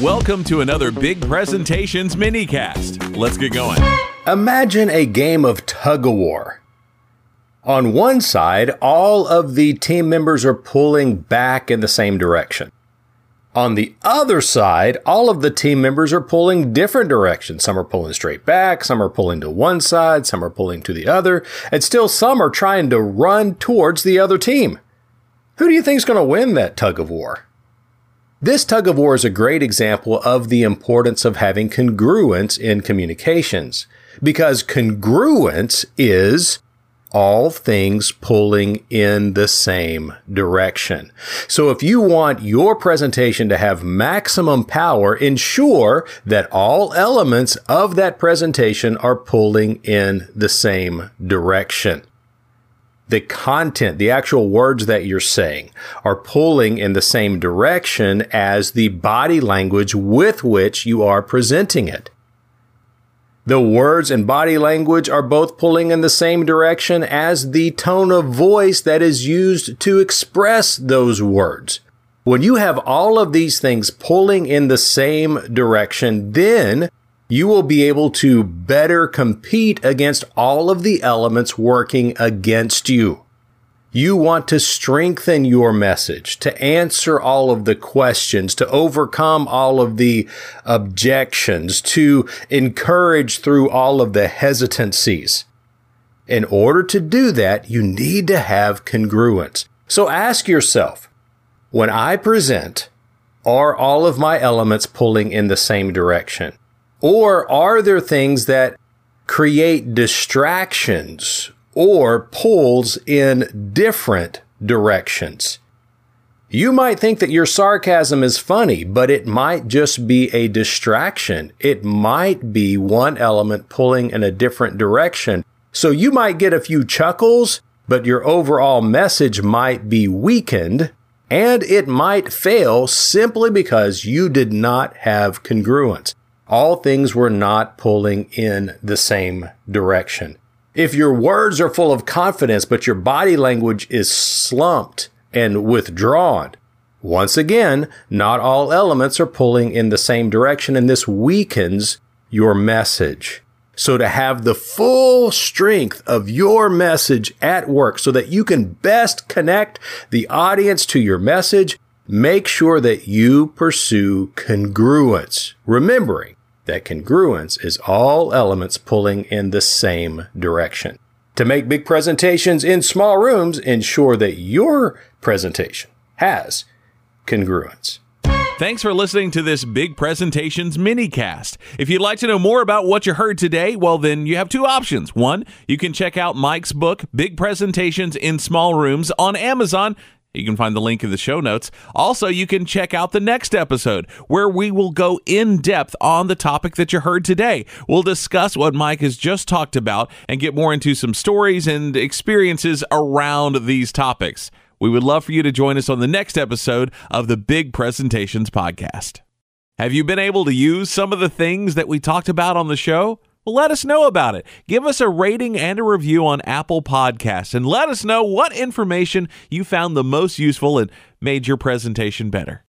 Welcome to another Big Presentations minicast. Let's get going. Imagine a game of tug of war. On one side, all of the team members are pulling back in the same direction. On the other side, all of the team members are pulling different directions. Some are pulling straight back, some are pulling to one side, some are pulling to the other, and still some are trying to run towards the other team. Who do you think is going to win that tug of war? This tug of war is a great example of the importance of having congruence in communications because congruence is all things pulling in the same direction. So if you want your presentation to have maximum power, ensure that all elements of that presentation are pulling in the same direction the content, the actual words that you're saying are pulling in the same direction as the body language with which you are presenting it. The words and body language are both pulling in the same direction as the tone of voice that is used to express those words. When you have all of these things pulling in the same direction, then you will be able to better compete against all of the elements working against you. You want to strengthen your message, to answer all of the questions, to overcome all of the objections, to encourage through all of the hesitancies. In order to do that, you need to have congruence. So ask yourself, when I present, are all of my elements pulling in the same direction? Or are there things that create distractions or pulls in different directions? You might think that your sarcasm is funny, but it might just be a distraction. It might be one element pulling in a different direction. So you might get a few chuckles, but your overall message might be weakened and it might fail simply because you did not have congruence all things were not pulling in the same direction. If your words are full of confidence, but your body language is slumped and withdrawn, once again, not all elements are pulling in the same direction, and this weakens your message. So to have the full strength of your message at work so that you can best connect the audience to your message, make sure that you pursue congruence, remembering that congruence is all elements pulling in the same direction. To make big presentations in small rooms, ensure that your presentation has congruence. Thanks for listening to this Big Presentations minicast. If you'd like to know more about what you heard today, well, then you have two options. One, you can check out Mike's book, Big Presentations in Small Rooms, on Amazon. You can find the link in the show notes. Also, you can check out the next episode where we will go in depth on the topic that you heard today. We'll discuss what Mike has just talked about and get more into some stories and experiences around these topics. We would love for you to join us on the next episode of the Big Presentations Podcast. Have you been able to use some of the things that we talked about on the show? Well, let us know about it. Give us a rating and a review on Apple Podcasts and let us know what information you found the most useful and made your presentation better.